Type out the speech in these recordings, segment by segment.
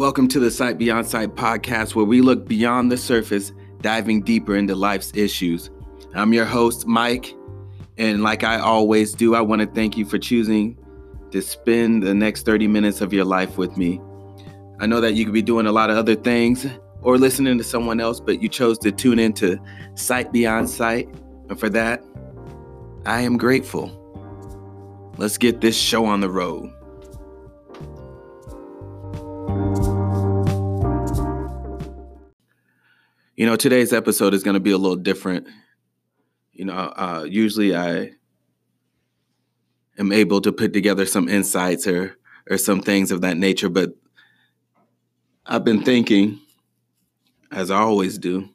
Welcome to the Sight Beyond Sight podcast, where we look beyond the surface, diving deeper into life's issues. I'm your host, Mike, and like I always do, I want to thank you for choosing to spend the next 30 minutes of your life with me. I know that you could be doing a lot of other things or listening to someone else, but you chose to tune into Sight Beyond Sight, and for that, I am grateful. Let's get this show on the road. You know, today's episode is going to be a little different. You know, uh, usually I am able to put together some insights or or some things of that nature, but I've been thinking, as I always do,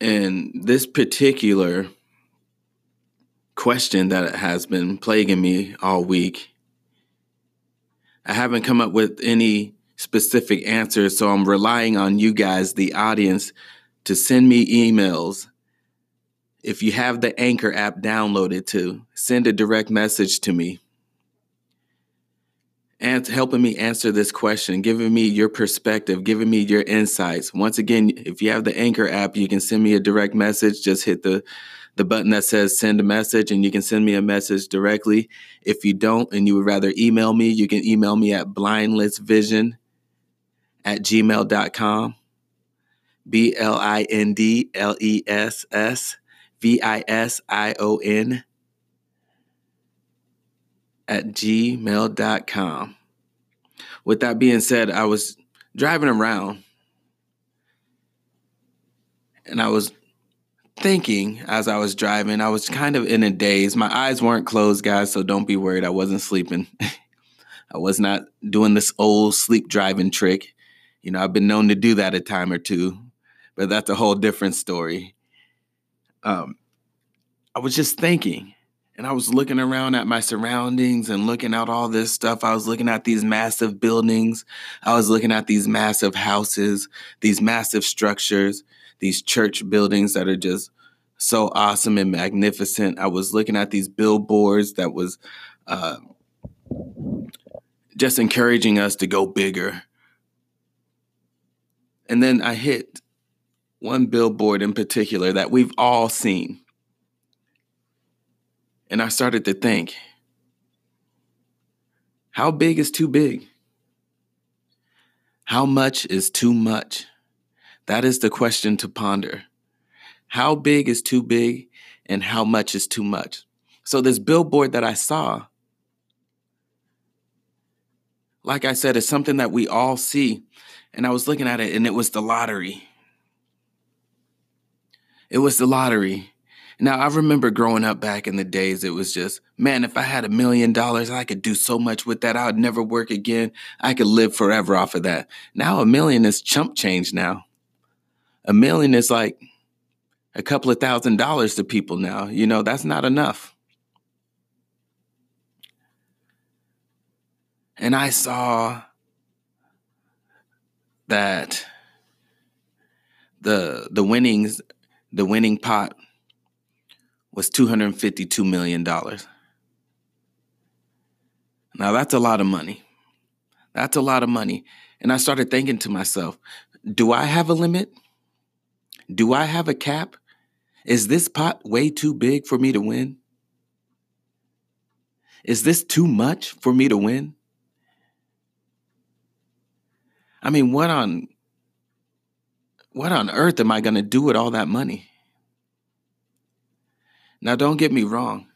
and this particular question that has been plaguing me all week, I haven't come up with any specific answers. So I'm relying on you guys, the audience, to send me emails. If you have the Anchor app downloaded, to send a direct message to me and helping me answer this question, giving me your perspective, giving me your insights. Once again, if you have the Anchor app, you can send me a direct message. Just hit the the button that says send a message and you can send me a message directly. If you don't and you would rather email me, you can email me at blindlessvision at gmail.com. B L I N D L E S S V I S I O N at gmail.com. With that being said, I was driving around and I was thinking as I was driving, I was kind of in a daze. My eyes weren't closed, guys, so don't be worried. I wasn't sleeping. I was not doing this old sleep driving trick. You know, I've been known to do that a time or two, but that's a whole different story. Um, I was just thinking, and I was looking around at my surroundings and looking at all this stuff. I was looking at these massive buildings. I was looking at these massive houses, these massive structures, these church buildings that are just so awesome and magnificent. I was looking at these billboards that was uh, just encouraging us to go bigger, and then I hit one billboard in particular that we've all seen. And I started to think, how big is too big? How much is too much? That is the question to ponder. How big is too big and how much is too much? So, this billboard that I saw, like I said, is something that we all see and I was looking at it and it was the lottery. It was the lottery. Now, I remember growing up back in the days, it was just, man, if I had a million dollars, I could do so much with that. I would never work again. I could live forever off of that. Now, a million is chump change now. A million is like a couple of thousand dollars to people now. You know, that's not enough. And I saw that the the winnings the winning pot was 252 million dollars. Now that's a lot of money. That's a lot of money. And I started thinking to myself, do I have a limit? Do I have a cap? Is this pot way too big for me to win? Is this too much for me to win? I mean, what on what on earth am I going to do with all that money? Now, don't get me wrong.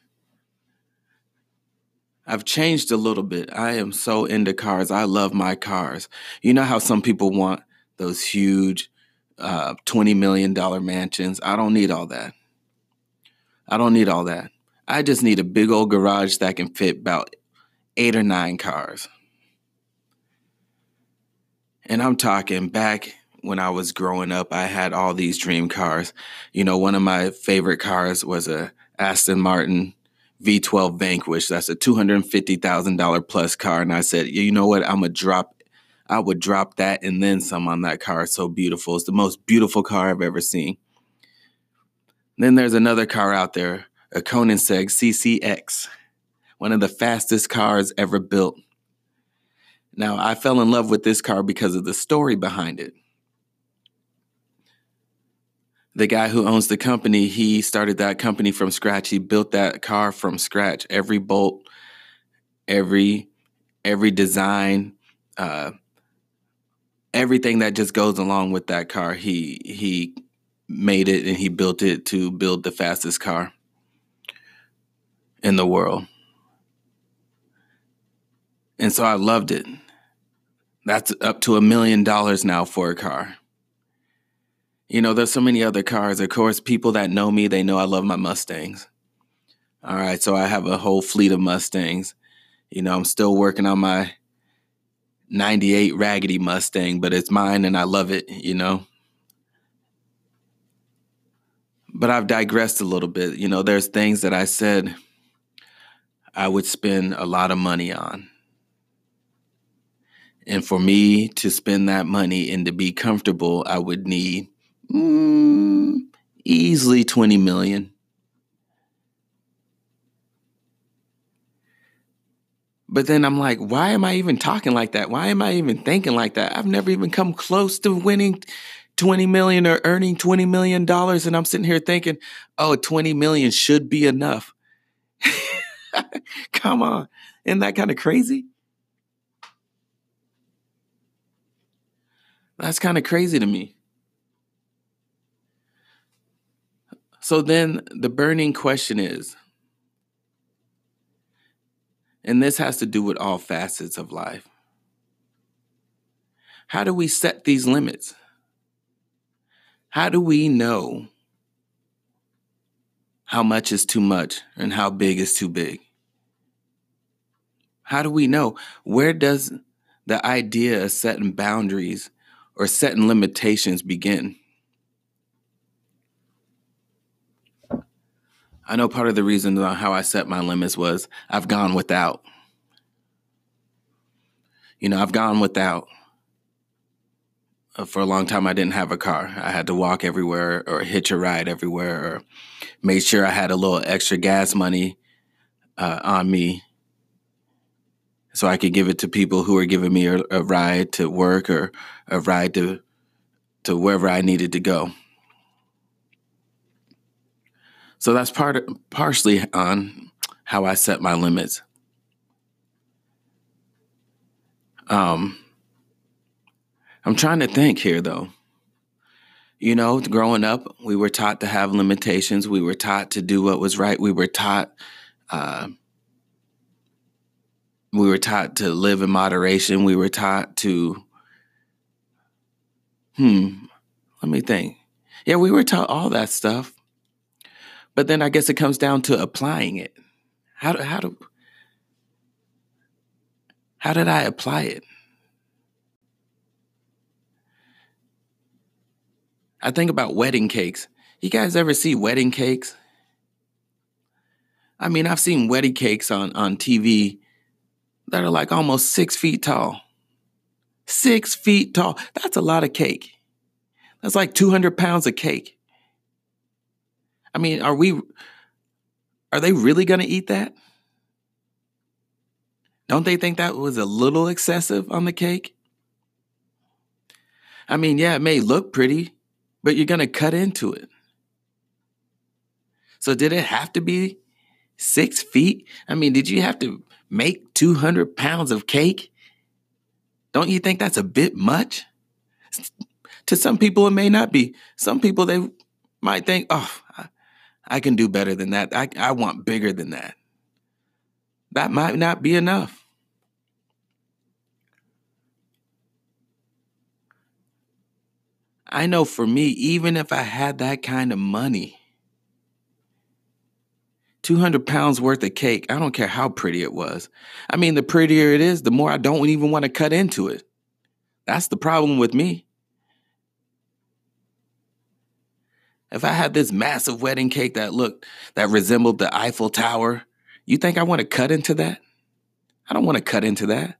I've changed a little bit. I am so into cars. I love my cars. You know how some people want those huge uh, $20 million mansions? I don't need all that. I don't need all that. I just need a big old garage that can fit about eight or nine cars. And I'm talking back when I was growing up, I had all these dream cars. You know, one of my favorite cars was a Aston Martin V12 Vanquish. That's a $250,000 plus car. And I said, you know what? I'm to drop, I would drop that and then some on that car. It's so beautiful. It's the most beautiful car I've ever seen. Then there's another car out there, a Koenigsegg CCX, one of the fastest cars ever built. Now, I fell in love with this car because of the story behind it. The guy who owns the company, he started that company from scratch. He built that car from scratch. Every bolt, every every design, uh, everything that just goes along with that car, he he made it and he built it to build the fastest car in the world. And so I loved it. That's up to a million dollars now for a car. You know, there's so many other cars. Of course, people that know me, they know I love my Mustangs. All right, so I have a whole fleet of Mustangs. You know, I'm still working on my 98 raggedy Mustang, but it's mine and I love it, you know. But I've digressed a little bit. You know, there's things that I said I would spend a lot of money on. And for me to spend that money and to be comfortable, I would need mm, easily 20 million. But then I'm like, why am I even talking like that? Why am I even thinking like that? I've never even come close to winning 20 million or earning 20 million dollars and I'm sitting here thinking, "Oh, 20 million should be enough." Come on. Isn't that kind of crazy? That's kind of crazy to me. So then the burning question is, and this has to do with all facets of life. How do we set these limits? How do we know how much is too much and how big is too big? How do we know? Where does the idea of setting boundaries or setting limitations begin? I know part of the reason on how I set my limits was I've gone without. You know, I've gone without. Uh, for a long time, I didn't have a car. I had to walk everywhere or hitch a ride everywhere or made sure I had a little extra gas money uh, on me so I could give it to people who were giving me a, a ride to work or a ride to to wherever I needed to go. So that's part partially on how I set my limits. Um, I'm trying to think here though. You know, growing up, we were taught to have limitations. We were taught to do what was right. We were taught, uh, we were taught to live in moderation. We were taught to, hmm, let me think. Yeah, we were taught all that stuff. But then I guess it comes down to applying it. How do, how do, how did I apply it? I think about wedding cakes. You guys ever see wedding cakes? I mean, I've seen wedding cakes on, on TV that are like almost six feet tall. Six feet tall. That's a lot of cake. That's like 200 pounds of cake. I mean, are we, are they really going to eat that? Don't they think that was a little excessive on the cake? I mean, yeah, it may look pretty, but you're going to cut into it. So, did it have to be six feet? I mean, did you have to make 200 pounds of cake? Don't you think that's a bit much? To some people, it may not be. Some people, they might think, oh, I can do better than that. I, I want bigger than that. That might not be enough. I know for me, even if I had that kind of money, 200 pounds worth of cake, I don't care how pretty it was. I mean, the prettier it is, the more I don't even want to cut into it. That's the problem with me. If I had this massive wedding cake that looked, that resembled the Eiffel Tower, you think I want to cut into that? I don't want to cut into that.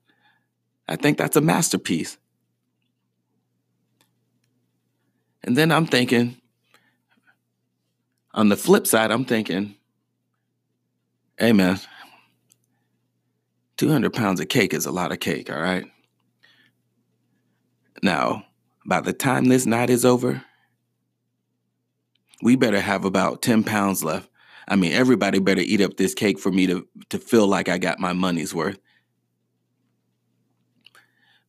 I think that's a masterpiece. And then I'm thinking, on the flip side, I'm thinking, hey man, 200 pounds of cake is a lot of cake, all right? Now, by the time this night is over, we better have about 10 pounds left. I mean, everybody better eat up this cake for me to, to feel like I got my money's worth.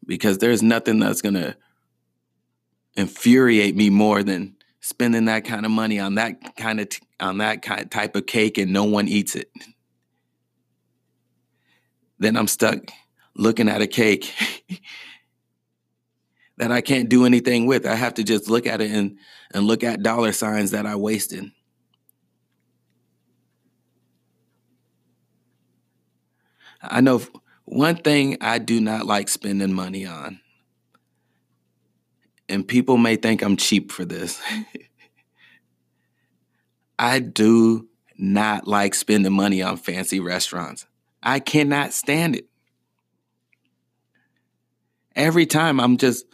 Because there's nothing that's going to infuriate me more than spending that kind of money on that kind of t- on that kind type of cake and no one eats it. Then I'm stuck looking at a cake that I can't do anything with. I have to just look at it and, and look at dollar signs that I wasted. I know one thing I do not like spending money on, and people may think I'm cheap for this. I do not like spending money on fancy restaurants. I cannot stand it. Every time I'm just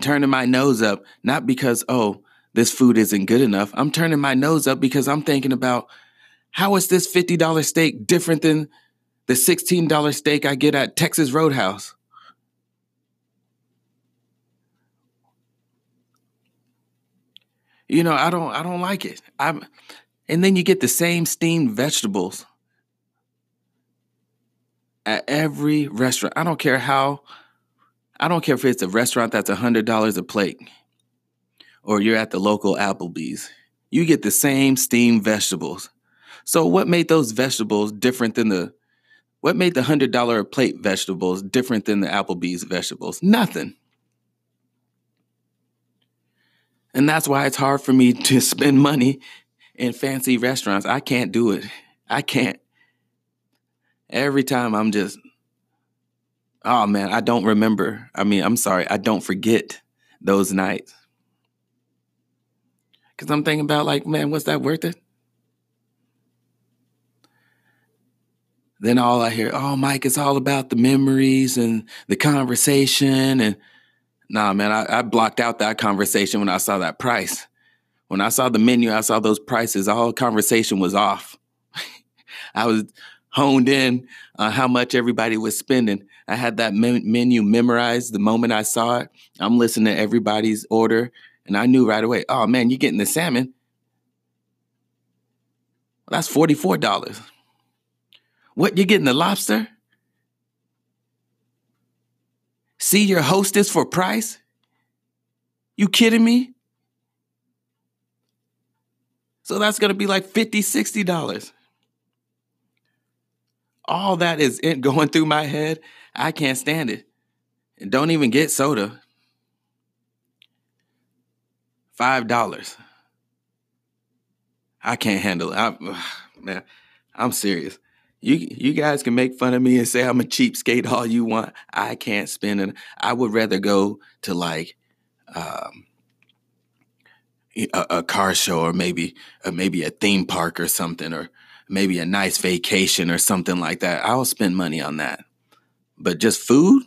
turning my nose up, not because, oh, this food isn't good enough. I'm turning my nose up because I'm thinking about how is this $50 steak different than the $16 steak I get at Texas Roadhouse? You know, I don't I don't like it. I'm and then you get the same steamed vegetables at every restaurant. I don't care how I don't care if it's a restaurant that's $100 a plate or you're at the local Applebee's. You get the same steamed vegetables. So what made those vegetables different than the what made the $100 a plate vegetables different than the Applebee's vegetables? Nothing. And that's why it's hard for me to spend money in fancy restaurants. I can't do it. I can't. Every time I'm just Oh man, I don't remember. I mean, I'm sorry, I don't forget those nights. Cause I'm thinking about like, man, was that worth it? Then all I hear, oh, Mike, it's all about the memories and the conversation. And nah, man, I, I blocked out that conversation when I saw that price. When I saw the menu, I saw those prices, all conversation was off. I was honed in on how much everybody was spending. I had that menu memorized the moment I saw it. I'm listening to everybody's order, and I knew right away, oh man, you're getting the salmon. Well, that's $44. What, you're getting the lobster? See your hostess for price? You kidding me? So that's to be like $50, $60. All that is it going through my head. I can't stand it. And don't even get soda. Five dollars. I can't handle it. I, man, I'm serious. You you guys can make fun of me and say I'm a cheapskate all you want. I can't spend it. I would rather go to like um, a, a, car show or maybe or maybe a theme park or something or maybe a nice vacation or something like that. I'll spend money on that. But just food?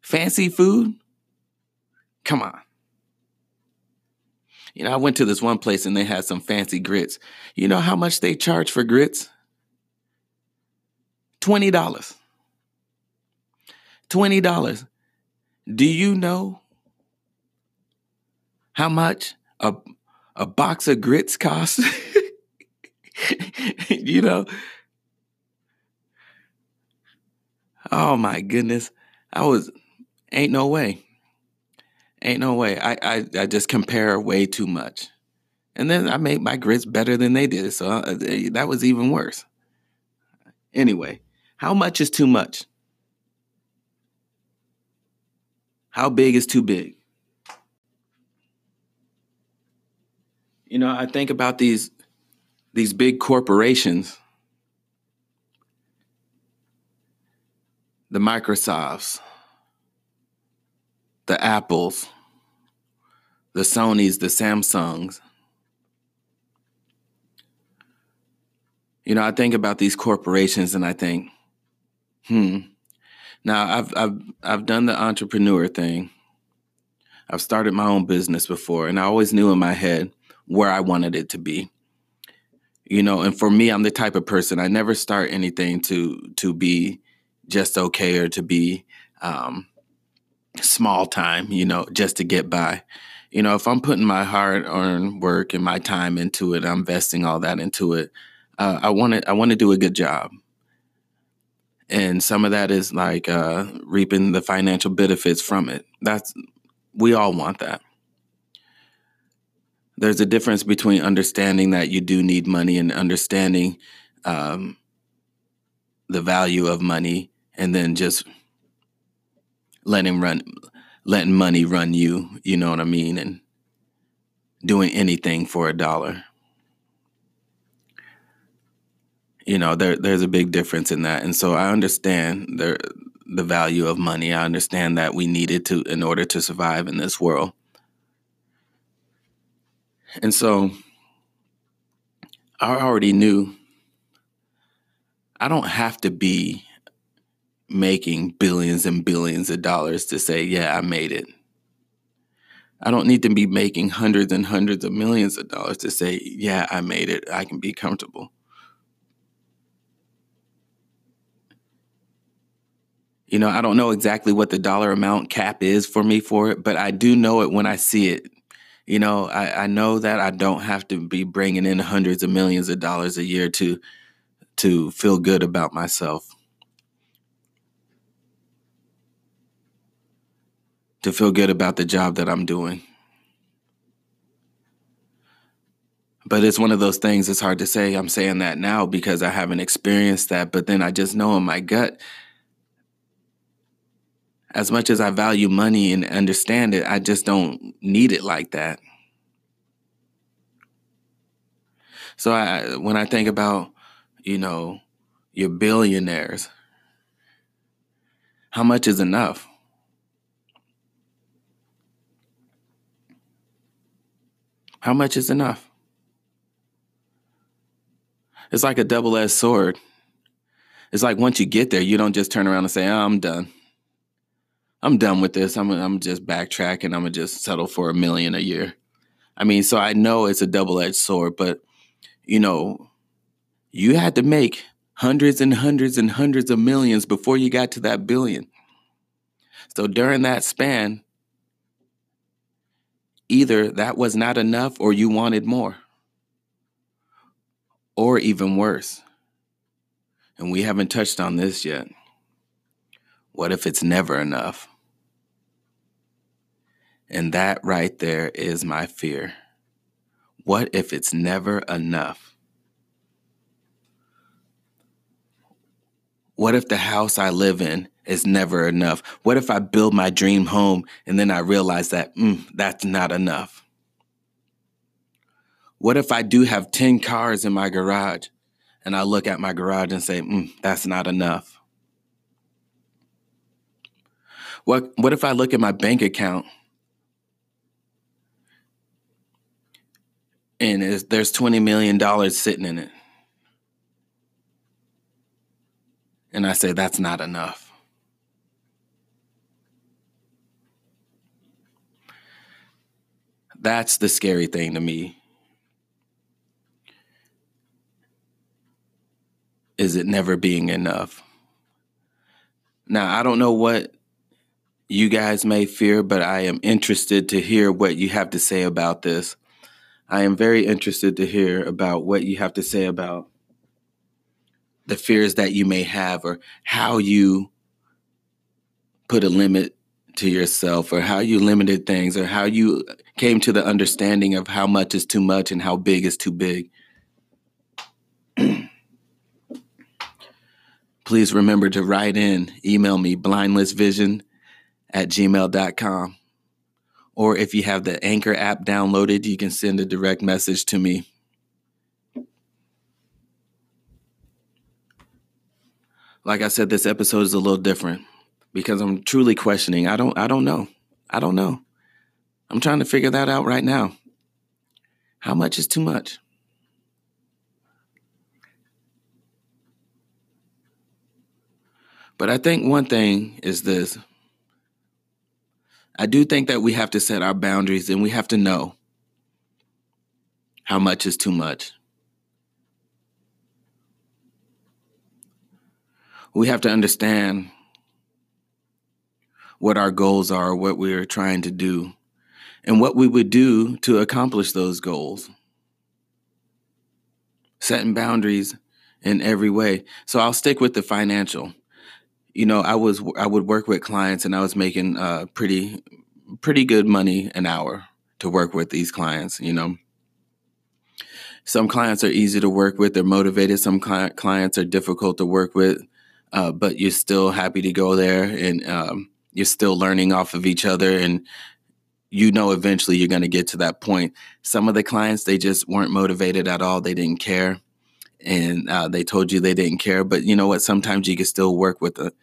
Fancy food? Come on. You know, I went to this one place and they had some fancy grits. You know how much they charge for grits? $20. $20. Do you know how much a, a box of grits costs? you know? Oh my goodness. I was ain't no way. Ain't no way. I, I, I just compare way too much. And then I made my grits better than they did. So uh, that was even worse. Anyway, how much is too much? How big is too big? You know, I think about these these big corporations, the Microsofts, the Apples, the Sonys, the Samsungs. You know, I think about these corporations and I think, hmm. Now I've I've I've done the entrepreneur thing. I've started my own business before, and I always knew in my head where I wanted it to be you know and for me i'm the type of person i never start anything to to be just okay or to be um small time, you know, just to get by. You know, if I'm putting my hard earned work and my time into it, I'm investing all that into it. Uh, I want to I want to do a good job, and some of that is like uh, reaping the financial benefits from it. That's we all want that. There's a difference between understanding that you do need money and understanding um, the value of money, and then just letting run letting money run you, you know what I mean, and doing anything for a dollar. You know, there there's a big difference in that. And so I understand the the value of money. I understand that we need it to in order to survive in this world. And so I already knew I don't have to be making billions and billions of dollars to say, yeah, I made it. I don't need to be making hundreds and hundreds of millions of dollars to say, yeah, I made it. I can be comfortable. You know, I don't know exactly what the dollar amount cap is for me for it, but I do know it when I see it. You know, I, I know that I don't have to be bringing in hundreds of millions of dollars a year to to feel good about myself. to feel good about the job that I'm doing. But it's one of those things, it's hard to say I'm saying that now because I haven't experienced that. But then I just know in my gut, as much as I value money and understand it, I just don't need it like that. So I, when I think about, you know, your billionaires, how much is enough? How much is enough? It's like a double edged sword. It's like once you get there, you don't just turn around and say, oh, I'm done. I'm done with this. I'm, I'm just backtracking. I'm to just settle for a million a year. I mean, so I know it's a double edged sword, but, you know, you had to make hundreds and hundreds and hundreds of millions before you got to that billion. So during that span, either that was not enough or you wanted more. Or even worse. And we haven't touched on this yet. What if it's never enough? And that right there is my fear. What if it's never enough? What if the house I live in is never enough? What if I build my dream home and then I realize that mm, that's not enough? What if I do have 10 cars in my garage and I look at my garage and say, mm, that's not enough? What, what if I look at my bank account and there's $20 million sitting in it? And I say, that's not enough. That's the scary thing to me. Is it never being enough? Now, I don't know what you guys may fear, but I am interested to hear what you have to say about this. I am very interested to hear about what you have to say about the fears that you may have or how you put a limit to yourself or how you limited things or how you came to the understanding of how much is too much and how big is too big. Please remember to write in, email me blindlessvision at gmail.com. Or if you have the Anchor app downloaded, you can send a direct message to me. Like I said, this episode is a little different because I'm truly questioning. I don't I don't know. I don't know. I'm trying to figure that out right now. How much is too much? But I think one thing is this. I do think that we have to set our boundaries and we have to know how much is too much. We have to understand what our goals are, what we're trying to do, and what we would do to accomplish those goals. Setting boundaries in every way. So I'll stick with the financial. You know, I was I would work with clients and I was making uh, pretty pretty good money an hour to work with these clients, you know. Some clients are easy to work with, they're motivated. Some cli- clients are difficult to work with, uh, but you're still happy to go there and um, you're still learning off of each other and you know eventually you're going to get to that point some of the clients they just weren't motivated at all they didn't care and uh, they told you they didn't care but you know what? Sometimes you can still work with it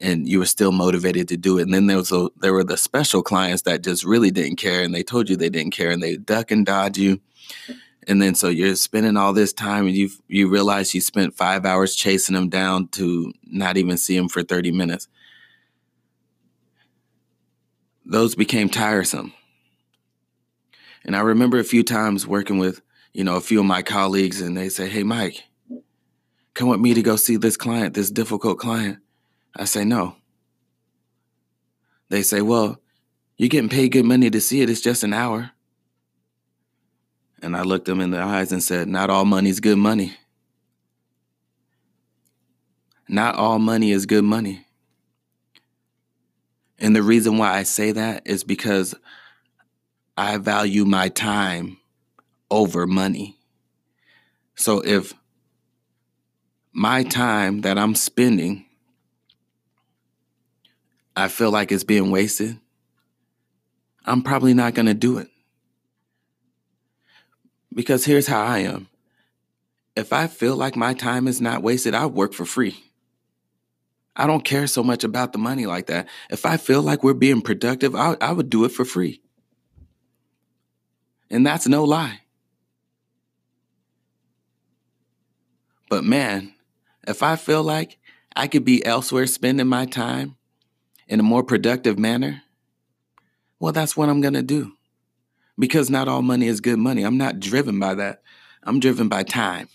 and you were still motivated to do it. And then there was a, there were the special clients that just really didn't care and they told you they didn't care and they duck and dodge you. And then so you're spending all this time and you you realize you spent five hours chasing them down to not even see them for 30 minutes. Those became tiresome. And I remember a few times working with, you know, a few of my colleagues and they say, Hey, Mike, come with me to go see this client, this difficult client. I say, No. They say, Well, you're getting paid good money to see it. It's just an hour. And I looked them in the eyes and said, Not all money's good money. Not all money is good money. And the reason why I say that is because I value my time over money. So if my time that I'm spending, I feel like it's being wasted, I'm probably not going to do it. Because here's how I am if I feel like my time is not wasted, I work for free. I don't care so much about the money like that. If I feel like we're being productive, I, I would do it for free. And that's no lie. But man, if I feel like I could be elsewhere spending my time in a more productive manner, well, that's what I'm going to do. Because not all money is good money. I'm not driven by that. I'm driven by time.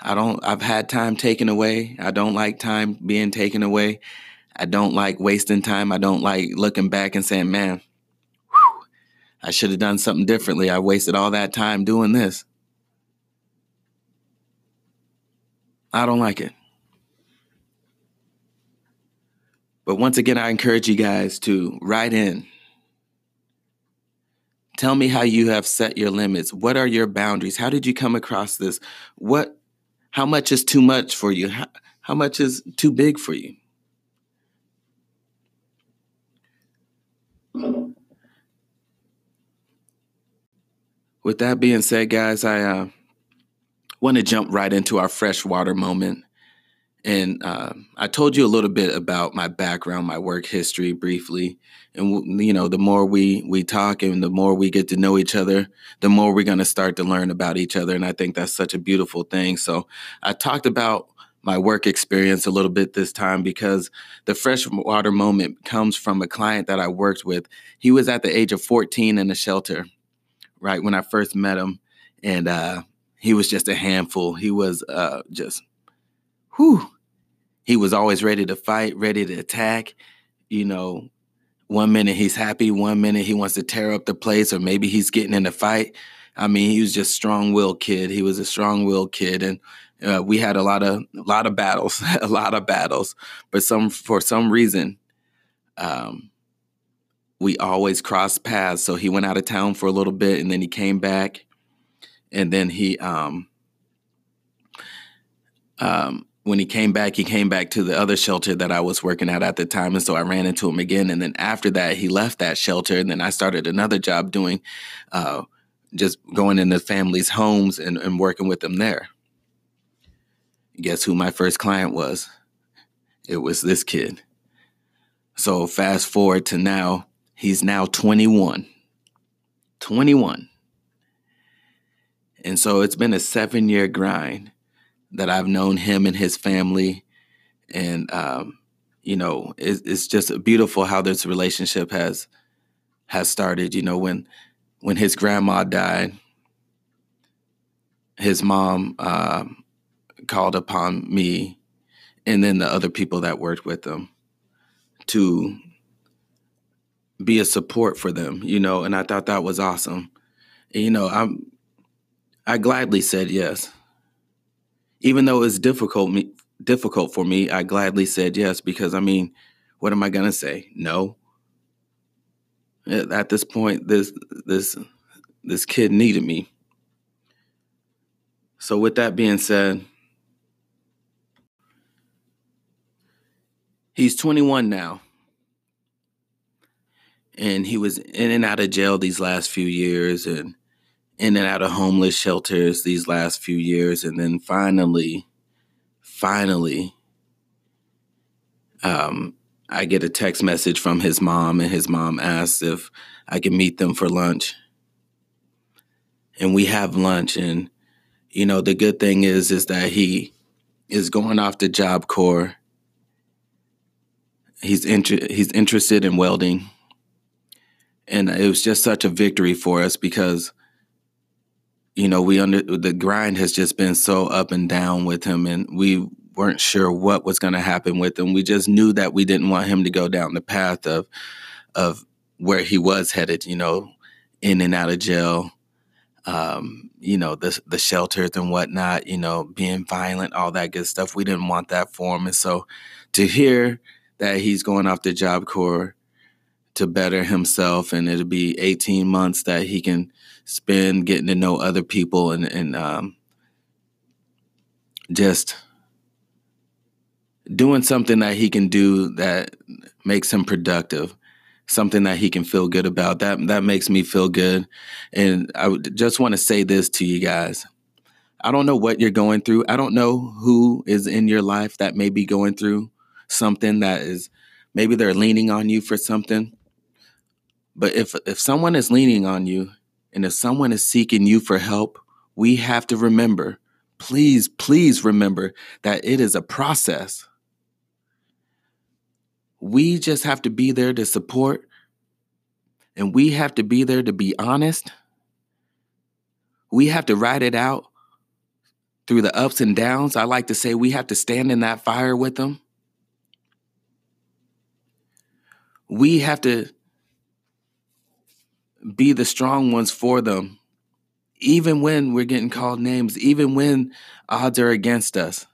I don't I've had time taken away. I don't like time being taken away. I don't like wasting time. I don't like looking back and saying, "Man, whew, I should have done something differently. I wasted all that time doing this." I don't like it. But once again, I encourage you guys to write in. Tell me how you have set your limits. What are your boundaries? How did you come across this? What how much is too much for you? How, how much is too big for you? With that being said, guys, I uh, want to jump right into our freshwater moment. And uh, I told you a little bit about my background, my work history briefly. And you know, the more we we talk and the more we get to know each other, the more we're going to start to learn about each other. And I think that's such a beautiful thing. So I talked about my work experience a little bit this time because the freshwater moment comes from a client that I worked with. He was at the age of 14 in a shelter, right when I first met him, and uh, he was just a handful. He was uh, just whew, he was always ready to fight, ready to attack. You know, one minute he's happy, one minute he wants to tear up the place, or maybe he's getting in a fight. I mean, he was just strong-willed kid. He was a strong-willed kid, and uh, we had a lot of a lot of battles, a lot of battles. But some for some reason, um, we always crossed paths. So he went out of town for a little bit, and then he came back, and then he um, um, when he came back, he came back to the other shelter that I was working at at the time. And so I ran into him again. And then after that, he left that shelter. And then I started another job doing uh, just going into families' homes and, and working with them there. Guess who my first client was? It was this kid. So fast forward to now, he's now 21. 21. And so it's been a seven year grind that I've known him and his family, and um, you know, it's, it's just beautiful how this relationship has has started. You know, when when his grandma died, his mom um, called upon me, and then the other people that worked with him to be a support for them, you know, and I thought that was awesome. And, you know, I'm I gladly said yes. Even though it was difficult me difficult for me, I gladly said yes because I mean, what am I going to say? No. At this point this this this kid needed me. So with that being said, he's 21 now and he was in and out of jail these last few years and in and out of homeless shelters these last few years and then finally finally um, i get a text message from his mom and his mom asks if i can meet them for lunch. And we have lunch and you know the good thing is is that he is going off the job corps. He's inter- he's interested in welding. And it was just such a victory for us because you know we under the grind has just been so up and down with him and we weren't sure what was going to happen with him. We just knew that we didn't want him to go down the path of of where he was headed you know in and out of jail um, you know the the shelters and whatnot you know being violent all that good stuff. We didn't want that for him and so to hear that he's going off the job corps to better himself and it'll be 18 months that he can spend getting to know other people and, and um, just doing something that he can do that makes him productive something that he can feel good about. That that makes me feel good. And i just want to say this to you guys. I don't know what you're going through. I don't know who is in your life that may be going through something that is maybe they're leaning on you for something but if if someone is leaning on you and if someone is seeking you for help, we have to remember, please, please remember that it is a process. We just have to be there to support and we have to be there to be honest. We have to ride it out through the ups and downs. I like to say we have to stand in that fire with them. We have to be the strong ones for them, even when we're getting called names, even when odds are against us.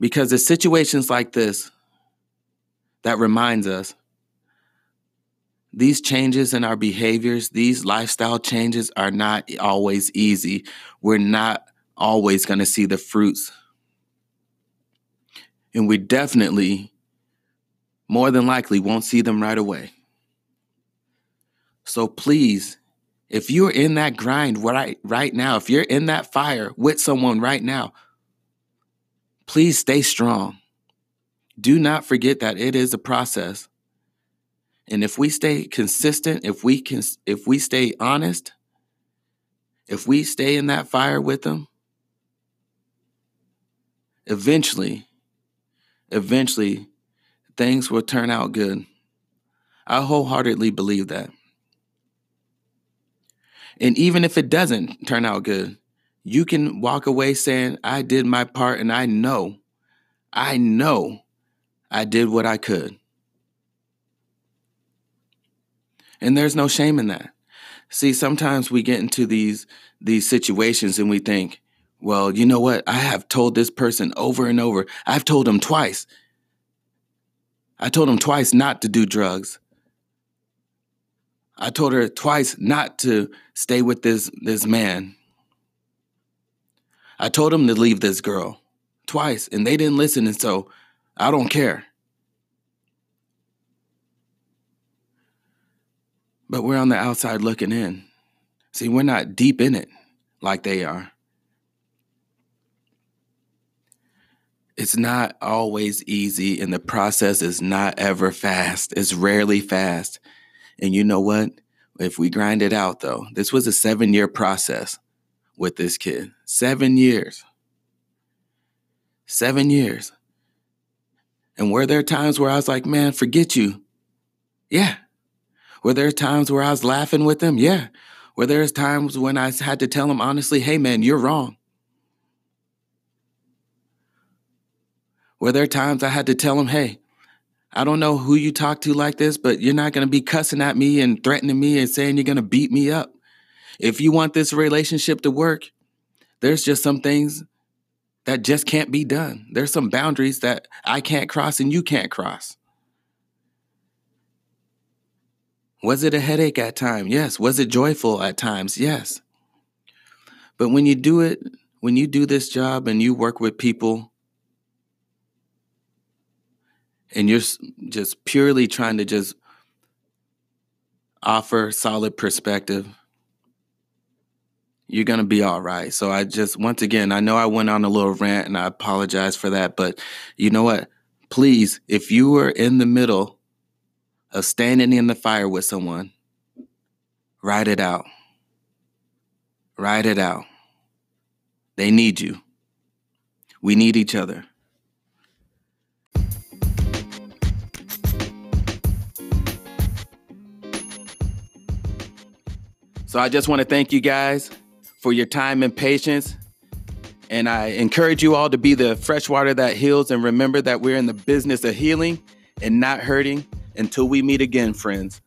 Because it's situations like this that reminds us these changes in our behaviors, these lifestyle changes are not always easy. We're not always going to see the fruits. And we definitely, more than likely, won't see them right away. So please, if you're in that grind right right now, if you're in that fire with someone right now, please stay strong. Do not forget that it is a process. And if we stay consistent, if we can if we stay honest, if we stay in that fire with them, eventually eventually things will turn out good. I wholeheartedly believe that. And even if it doesn't turn out good, you can walk away saying, I did my part and I know, I know I did what I could. And there's no shame in that. See, sometimes we get into these these situations and we think, well, you know what? I have told this person over and over. I've told him twice. I told him twice not to do drugs. I told her twice not to stay with this this man. I told him to leave this girl twice and they didn't listen and so I don't care. But we're on the outside looking in. See, we're not deep in it like they are. It's not always easy, and the process is not ever fast. It's rarely fast. And you know what? If we grind it out, though, this was a seven year process with this kid. Seven years. Seven years. And were there times where I was like, man, forget you? Yeah. Were there times where I was laughing with him? Yeah. Were there times when I had to tell him honestly, hey, man, you're wrong? Were there times I had to tell him, hey, I don't know who you talk to like this, but you're not going to be cussing at me and threatening me and saying you're going to beat me up. If you want this relationship to work, there's just some things that just can't be done. There's some boundaries that I can't cross and you can't cross. Was it a headache at times? Yes. Was it joyful at times? Yes. But when you do it, when you do this job and you work with people and you're just purely trying to just offer solid perspective, you're going to be all right. So I just, once again, I know I went on a little rant and I apologize for that. But you know what? Please, if you were in the middle of standing in the fire with someone, write it out. Write it out. They need you. We need each other. So I just want to thank you guys for your time and patience. And I encourage you all to be the fresh water that heals and remember that we're in the business of healing and not hurting until we meet again, friends.